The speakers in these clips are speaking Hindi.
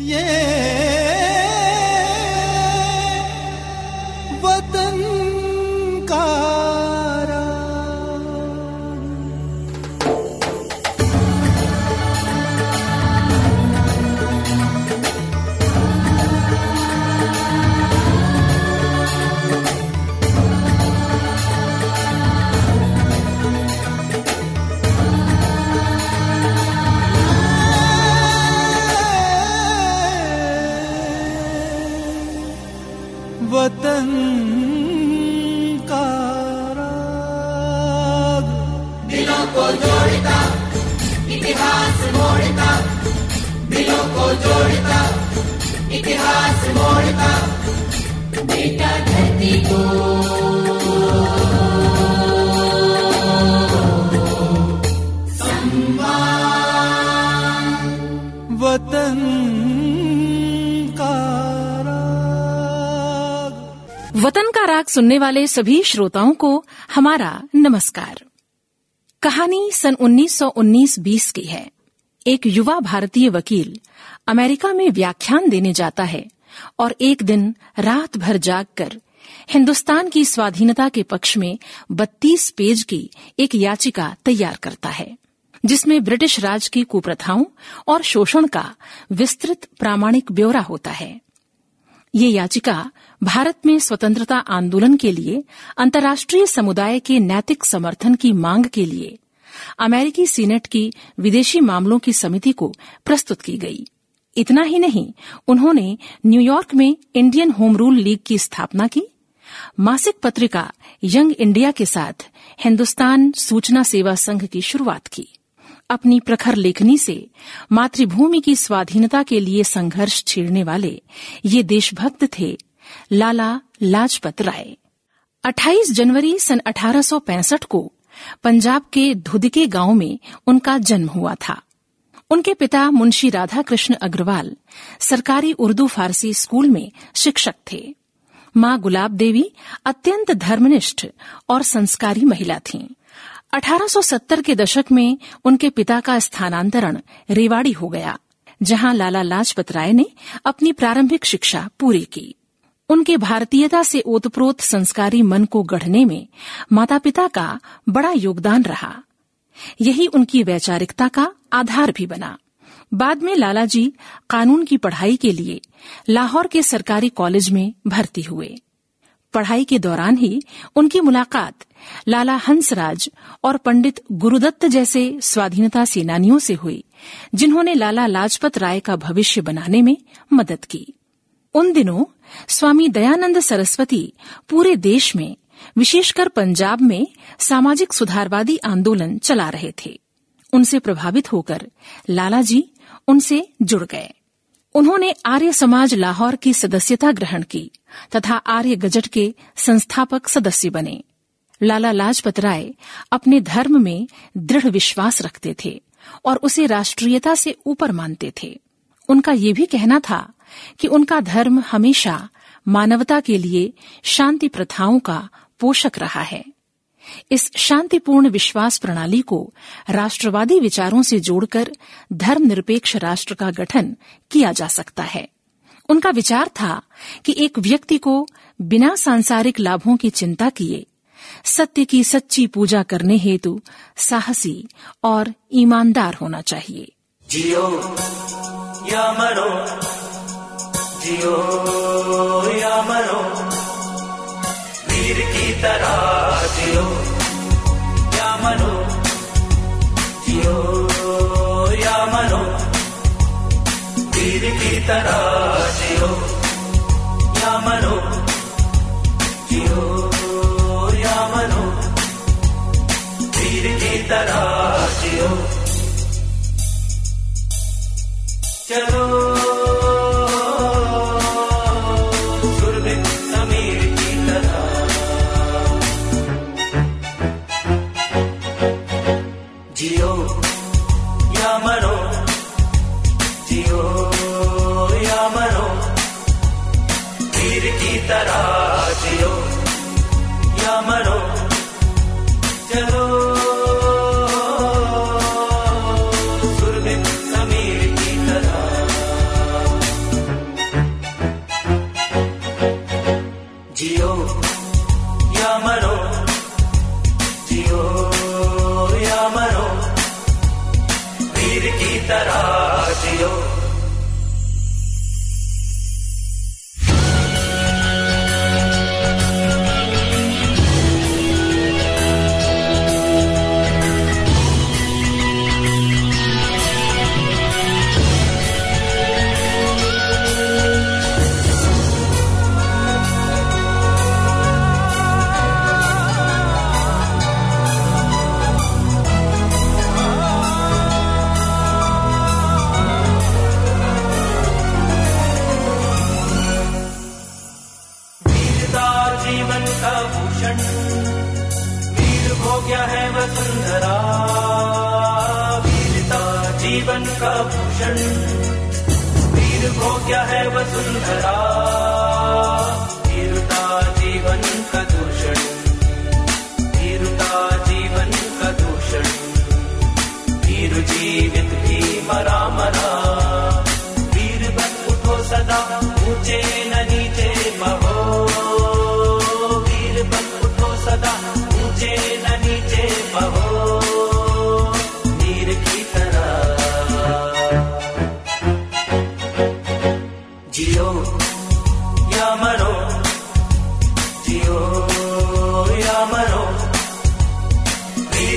ये राग सुनने वाले सभी श्रोताओं को हमारा नमस्कार। कहानी सन 1919-20 की है। एक युवा भारतीय वकील अमेरिका में व्याख्यान देने जाता है और एक दिन रात भर जागकर हिंदुस्तान की स्वाधीनता के पक्ष में 32 पेज की एक याचिका तैयार करता है, जिसमें ब्रिटिश राज की कुप्रथाओं और शोषण का विस्तृत प्रामाणिक ब्यौरा होता है। ये याचिका भारत में स्वतंत्रता आंदोलन के लिए, अंतर्राष्ट्रीय समुदाय के नैतिक समर्थन की मांग के लिए, अमेरिकी सीनेट की विदेशी मामलों की समिति को प्रस्तुत की गई। इतना ही नहीं, उन्होंने न्यूयॉर्क में इंडियन होम रूल लीग की स्थापना की। मासिक पत्रिका यंग इंडिया के साथ हिंदुस्तान सूचना सेवा संघ की शुरुआत की। अपनी प्रखर लेखनी से मातृभूमि की स्वाधीनता के लिए संघर्ष छेड़ने वाले ये देशभक्त थे लाला लाजपत राय। 28 जनवरी सन 1865 को पंजाब के धुदके गाँव में उनका जन्म हुआ था। उनके पिता मुंशी राधा कृष्ण अग्रवाल सरकारी उर्दू फारसी स्कूल में शिक्षक थे। माँ गुलाब देवी अत्यंत धर्मनिष्ठ और संस्कारी महिला थीं। 1870 के दशक में उनके पिता का स्थानांतरण रेवाड़ी हो गया, जहाँ लाला लाजपत राय ने अपनी प्रारंभिक शिक्षा पूरी की। उनके भारतीयता से ओतप्रोत संस्कारी मन को गढ़ने में माता पिता का बड़ा योगदान रहा। यही उनकी वैचारिकता का आधार भी बना। बाद में लाला जी कानून की पढ़ाई के लिए लाहौर के सरकारी कॉलेज में भर्ती हुए। पढ़ाई के दौरान ही उनकी मुलाकात लाला हंसराज और पंडित गुरुदत्त जैसे स्वाधीनता सेनानियों से हुई, जिन्होंने लाला लाजपत राय का भविष्य बनाने में मदद की। उन दिनों स्वामी दयानंद सरस्वती पूरे देश में, विशेषकर पंजाब में, सामाजिक सुधारवादी आंदोलन चला रहे थे। उनसे प्रभावित होकर लाला जी उनसे जुड़ गए। उन्होंने आर्य समाज लाहौर की सदस्यता ग्रहण की तथा आर्य गजट के संस्थापक सदस्य बने। लाला लाजपत राय अपने धर्म में दृढ़ विश्वास रखते थे और उसे राष्ट्रीयता से ऊपर मानते थे। उनका ये भी कहना था कि उनका धर्म हमेशा मानवता के लिए शांति प्रथाओं का पोषक रहा है। इस शांतिपूर्ण विश्वास प्रणाली को राष्ट्रवादी विचारों से जोड़कर धर्मनिरपेक्ष राष्ट्र का गठन किया जा सकता है। उनका विचार था कि एक व्यक्ति को बिना सांसारिक लाभों की चिंता किए, सत्य की सच्ची पूजा करने हेतु साहसी और ईमानदार होना चाहिए। जियो या मरो जियो, या मरो। वीर की तरह जियो, या मरो। जियो, या मरो। वीर की तरह जियो, या मरो। जियो, या मरो। वीर की तरह जियो। चलो। का भूषण वीर हो गया है वसुंधरा। वीरता जीवन का भूषण। वीर हो गया है वसुंधरा। वीरता जीवन का दूषण। वीरता जीवन का दूषण। वीर जीवित भी मरा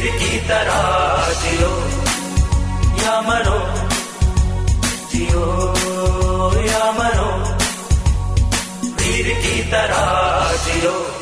वीर की तरह जियो या मरो जियो या मरो। वीर की तरह जियो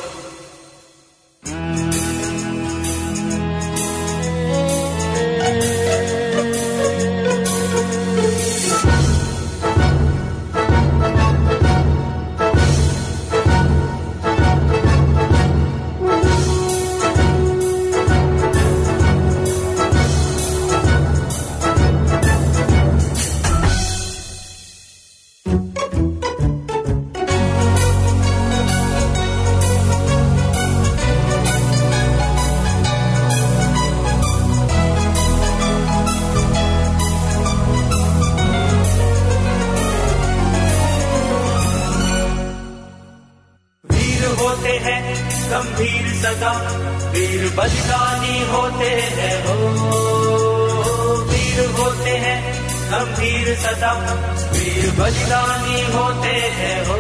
सदा वीर बलिदानी होते हैं हो। वीर होते हैं, गंभीर सदा। वीर बलिदानी होते हैं हो।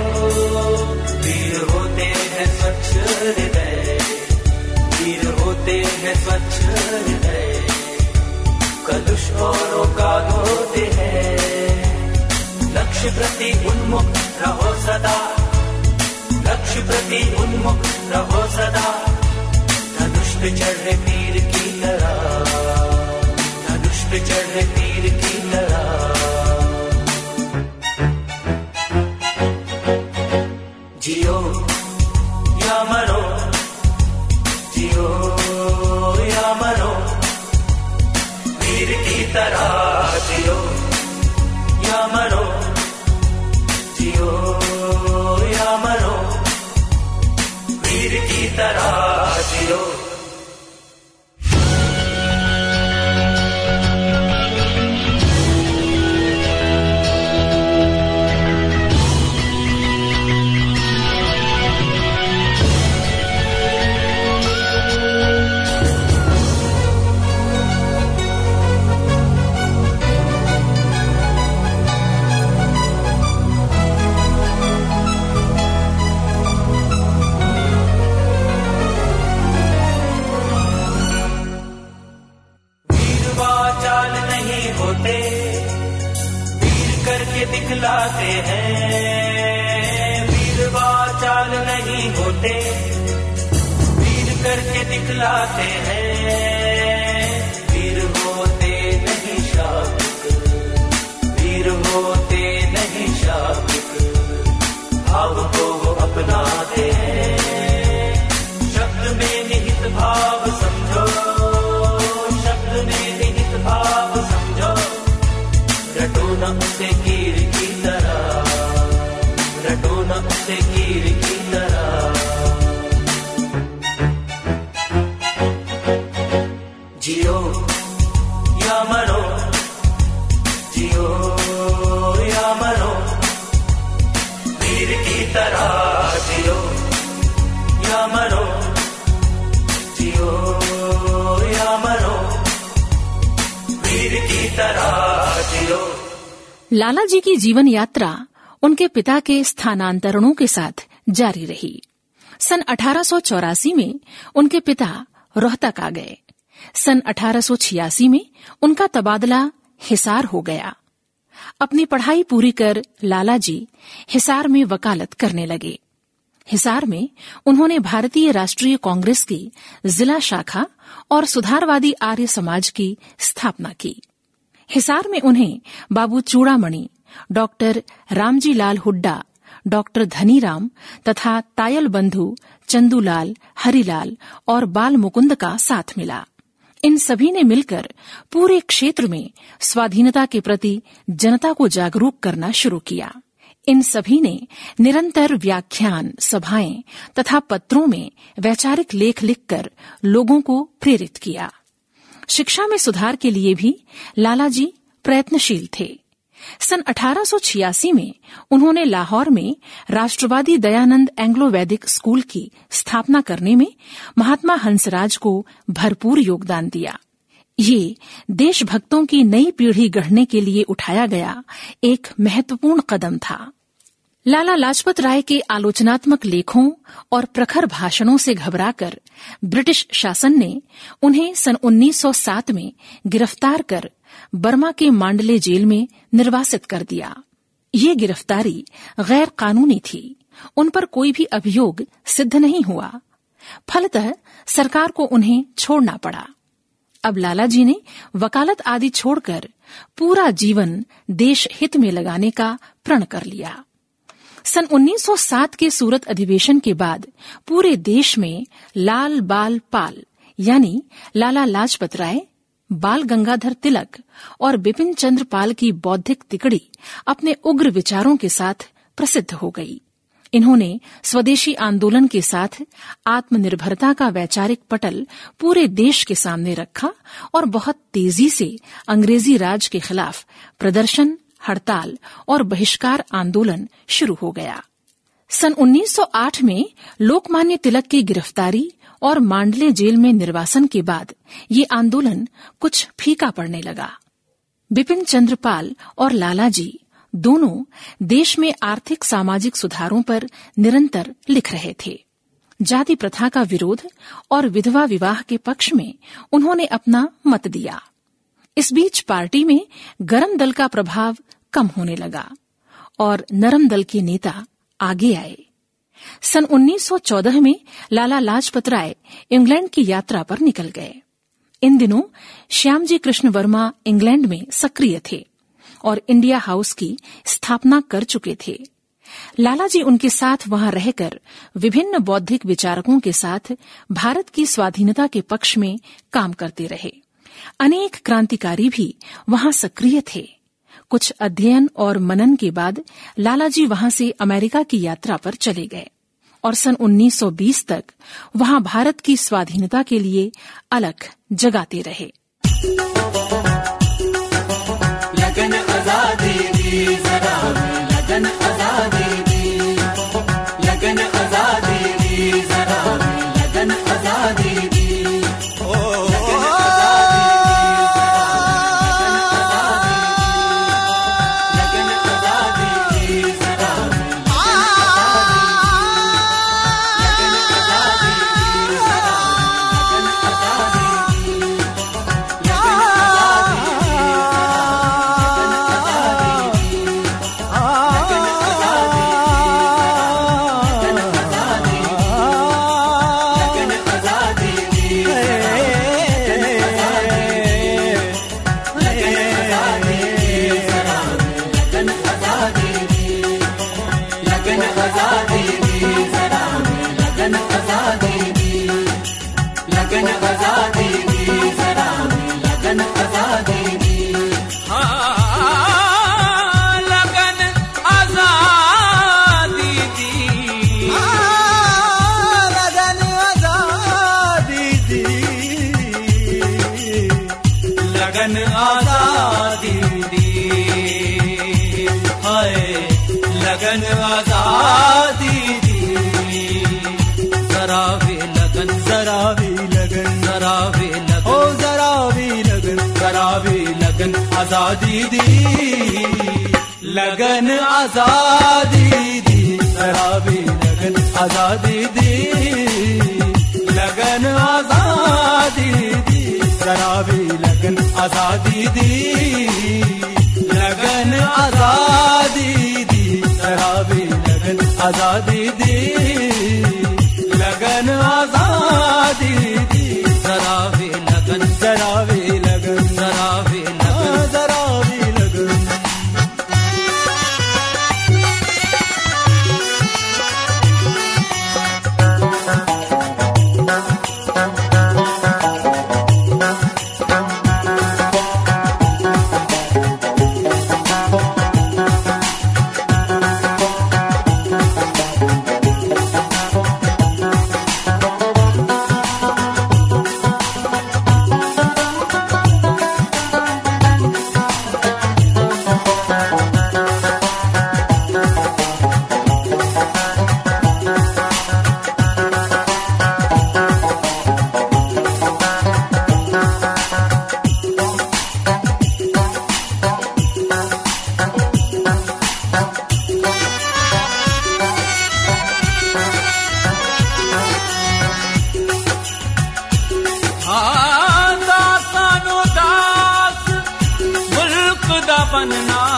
वीर होते हैं स्वच्छ हृदय। वीर होते हैं स्वच्छ हृदय। कलुष का धोते हैं। लक्ष्य प्रति उन्मुख रहो सदा। लक्ष्य प्रति उन्मुख रहो सदा। पे चढ़े तीर की तरह। धनुष पे चढ़े तीर की तरह। जियो दिखलाते हैं। वीरवा चाल नहीं होते। वीर करके दिखलाते हैं। लाला जी की जीवन यात्रा उनके पिता के स्थानांतरणों के साथ जारी रही। सन 1884 में उनके पिता रोहतक आ गए। सन 1886 में उनका तबादला हिसार हो गया। अपनी पढ़ाई पूरी कर लाला जी हिसार में वकालत करने लगे। हिसार में उन्होंने भारतीय राष्ट्रीय कांग्रेस की जिला शाखा और सुधारवादी आर्य समाज की स्थापना की। हिसार में उन्हें बाबू चूड़ामणि, डॉक्टर रामजी लाल हुड्डा, डॉक्टर धनीराम तथा तायल बंधु चंदूलाल हरिलाल और बाल मुकुंद का साथ मिला। इन सभी ने मिलकर पूरे क्षेत्र में स्वाधीनता के प्रति जनता को जागरूक करना शुरू किया। इन सभी ने निरंतर व्याख्यान, सभाएँ तथा पत्रों में वैचारिक लेख लिखकर लोगों को प्रेरित किया। शिक्षा में सुधार के लिए भी लालाजी प्रयत्नशील थे। सन 1886 में उन्होंने लाहौर में राष्ट्रवादी दयानंद एंग्लो वैदिक स्कूल की स्थापना करने में महात्मा हंसराज को भरपूर योगदान दिया। ये देशभक्तों की नई पीढ़ी गढ़ने के लिए उठाया गया एक महत्वपूर्ण कदम था। लाला लाजपत राय के आलोचनात्मक लेखों और प्रखर भाषणों से घबराकर ब्रिटिश शासन ने उन्हें सन 1907 में गिरफ़्तार कर बर्मा के मांडले जेल में निर्वासित कर दिया। ये गिरफ्तारी गैर कानूनी थी। उन पर कोई भी अभियोग सिद्ध नहीं हुआ। फलतः सरकार को उन्हें छोड़ना पड़ा। अब लाला जी ने वकालत आदि छोड़कर पूरा जीवन देश हित में लगाने का प्रण कर लिया। सन 1907 के सूरत अधिवेशन के बाद पूरे देश में लाल बाल पाल, यानी लाला लाजपत राय, बाल गंगाधर तिलक और बिपिन चंद्र पाल की बौद्धिक तिकड़ी अपने उग्र विचारों के साथ प्रसिद्ध हो गई। इन्होंने स्वदेशी आंदोलन के साथ आत्मनिर्भरता का वैचारिक पटल पूरे देश के सामने रखा और बहुत तेज़ी से अंग्रेज़ी राज के खिलाफ प्रदर्शन हड़ताल और बहिष्कार आंदोलन शुरू हो गया। सन 1908 में लोकमान्य तिलक की गिरफ्तारी और मांडले जेल में निर्वासन के बाद ये आंदोलन कुछ फीका पड़ने लगा। बिपिन चंद्र पाल और लालाजी दोनों देश में आर्थिक सामाजिक सुधारों पर निरंतर लिख रहे थे। जाति प्रथा का विरोध और विधवा विवाह के पक्ष में उन्होंने अपना मत दिया। इस बीच पार्टी में गरम दल का प्रभाव कम होने लगा और नरम दल के नेता आगे आए। सन 1914 में लाला लाजपत राय इंग्लैंड की यात्रा पर निकल गए। इन दिनों श्यामजी कृष्ण वर्मा इंग्लैंड में सक्रिय थे और इंडिया हाउस की स्थापना कर चुके थे। लालाजी उनके साथ वहाँ रहकर विभिन्न बौद्धिक विचारकों के साथ भारत की स्वाधीनता के पक्ष में काम करते रहे। अनेक क्रांतिकारी भी वहाँ सक्रिय थे। कुछ अध्ययन और मनन के बाद लालाजी वहाँ से अमेरिका की यात्रा पर चले गए और सन 1920 तक वहाँ भारत की स्वाधीनता के लिए अलग जगाते रहे। लगन आज़ादी लगन लगन आज़ादी दी हाय लगन आज़ादी दी जरा वे लगन जरा भी लगन जरा वे लगन ओ जरा भी लगन जरा भी लगन आज़ादी दी लगन आज़ादी दी जरा भी लगन आज़ादी दी लगन आज़ादी दी जरा भी लगन आज़ादी दी लगन आज़ादी दी जरा लगन आज़ादी दी। fun and all.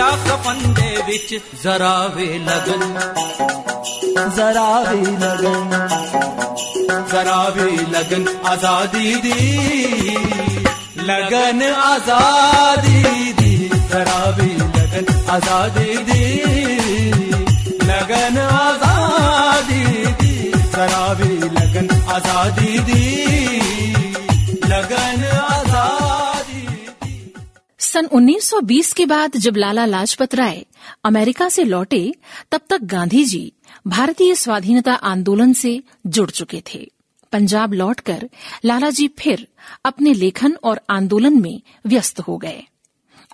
चावड़िया कफन दे जरा वे लगन। जरा वे लगन। जरा भी लगन आज़ादी दी। लगन आज़ादी दी। जरा भी लगन आज़ादी दी। लगन आज़ादी दी। जरा भी लगन आज़ादी दी। लगन दी सन 1920 के बाद जब लाला लाजपत राय अमेरिका से लौटे, तब तक गांधी जी भारतीय स्वाधीनता आंदोलन से जुड़ चुके थे। पंजाब लौटकर लालाजी फिर अपने लेखन और आंदोलन में व्यस्त हो गए।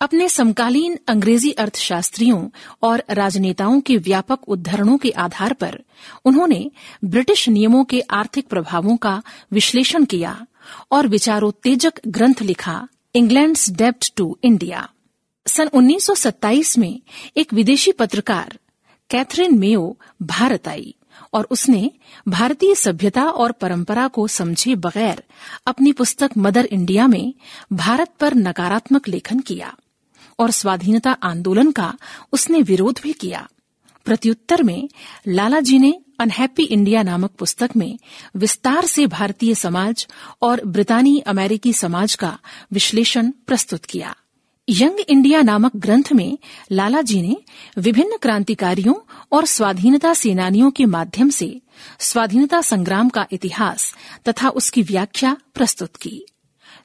अपने समकालीन अंग्रेज़ी अर्थशास्त्रियों और राजनेताओं के व्यापक उद्धरणों के आधार पर उन्होंने ब्रिटिश नियमों के आर्थिक प्रभावों का विश्लेषण किया और विचारोत्तेजक ग्रंथ लिखा इंग्लैंड्स डेप्ट टू इंडिया। सन 1927 में एक विदेशी पत्रकार, कैथरीन मेयो, भारत आई और उसने भारतीय सभ्यता और परंपरा को समझे बगैर अपनी पुस्तक मदर इंडिया में भारत पर नकारात्मक लेखन किया और स्वाधीनता आंदोलन का उसने विरोध भी किया। प्रत्युत्तर में लाला जी ने अनहैप्पी इंडिया नामक पुस्तक में विस्तार से भारतीय समाज और ब्रितानी अमेरिकी समाज का विश्लेषण प्रस्तुत किया। यंग इंडिया नामक ग्रंथ में लाला जी ने विभिन्न क्रांतिकारियों और स्वाधीनता सेनानियों के माध्यम से स्वाधीनता संग्राम का इतिहास तथा उसकी व्याख्या प्रस्तुत की।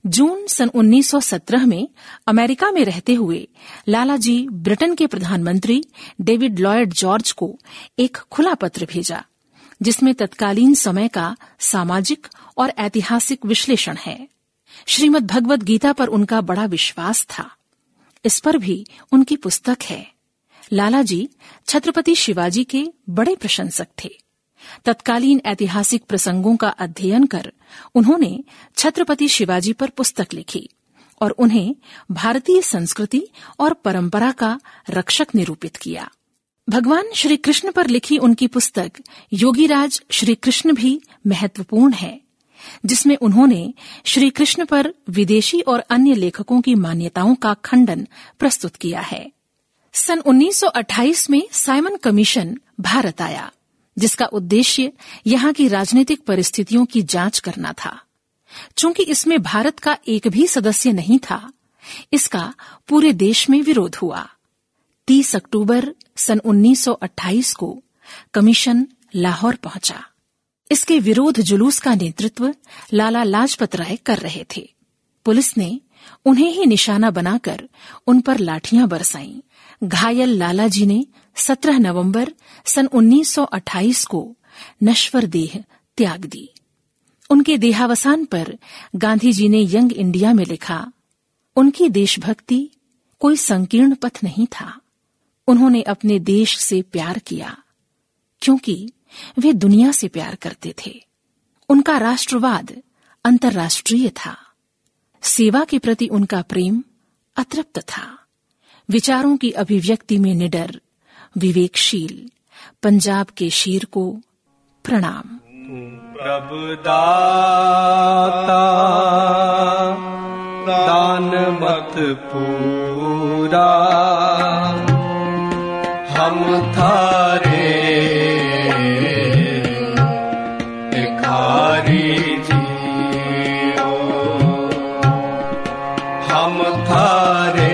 जून सन 1917 में अमेरिका में रहते हुए लाला जी ब्रिटेन के प्रधानमंत्री डेविड लॉयड जॉर्ज को एक खुला पत्र भेजा, जिसमें तत्कालीन समय का सामाजिक और ऐतिहासिक विश्लेषण है। श्रीमद भगवत गीता पर उनका बड़ा विश्वास था। इस पर भी उनकी पुस्तक है। लाला जी छत्रपति शिवाजी के बड़े प्रशंसक थे। तत्कालीन ऐतिहासिक प्रसंगों का अध्ययन कर उन्होंने छत्रपति शिवाजी पर पुस्तक लिखी और उन्हें भारतीय संस्कृति और परंपरा का रक्षक निरूपित किया। भगवान श्री कृष्ण पर लिखी उनकी पुस्तक योगीराज श्री कृष्ण भी महत्वपूर्ण है, जिसमें उन्होंने श्री कृष्ण पर विदेशी और अन्य लेखकों की मान्यताओं का खंडन प्रस्तुत किया है। सन 1928 में साइमन कमीशन भारत आया। जिसका उद्देश्य यहाँ की राजनीतिक परिस्थितियों की जाँच करना था। चूँकि इसमें भारत का एक भी सदस्य नहीं था, इसका पूरे देश में विरोध हुआ। 30 अक्टूबर सन 1928 को कमीशन लाहौर पहुँचा। इसके विरोध जुलूस का नेतृत्व लाला लाजपत राय कर रहे थे। पुलिस ने उन्हें ही निशाना बनाकर उन पर लाठियाँ बरसाईं। घायल लाला जी ने 17 नवंबर सन 1928 को नश्वर देह त्याग दी। उनके देहावसान पर गांधी जी ने यंग इंडिया में लिखा, उनकी देशभक्ति कोई संकीर्ण पथ नहीं था। उन्होंने अपने देश से प्यार किया, क्योंकि वे दुनिया से प्यार करते थे। उनका राष्ट्रवाद अंतर्राष्ट्रीय था। सेवा के प्रति उनका प्रेम अतृप्त था। विचारों की अभिव्यक्ति में निडर विवेकशील। पंजाब के शेर को प्रणाम। प्रभुदाता दान मत पूरा। हम थारे, भिखारी जियो। हम थारे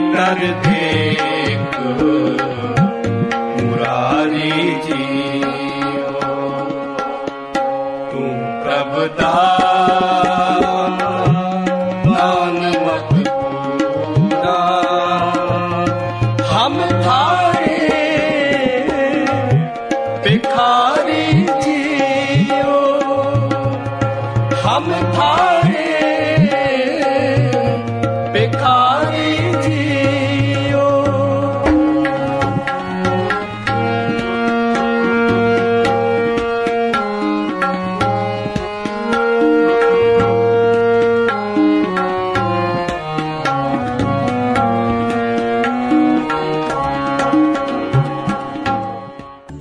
ਤਰ ਦੇਖ ਮੁਰਾਰੀ ਜੀਓ। ਤੂੰ ਪ੍ਰਭ ਦਾ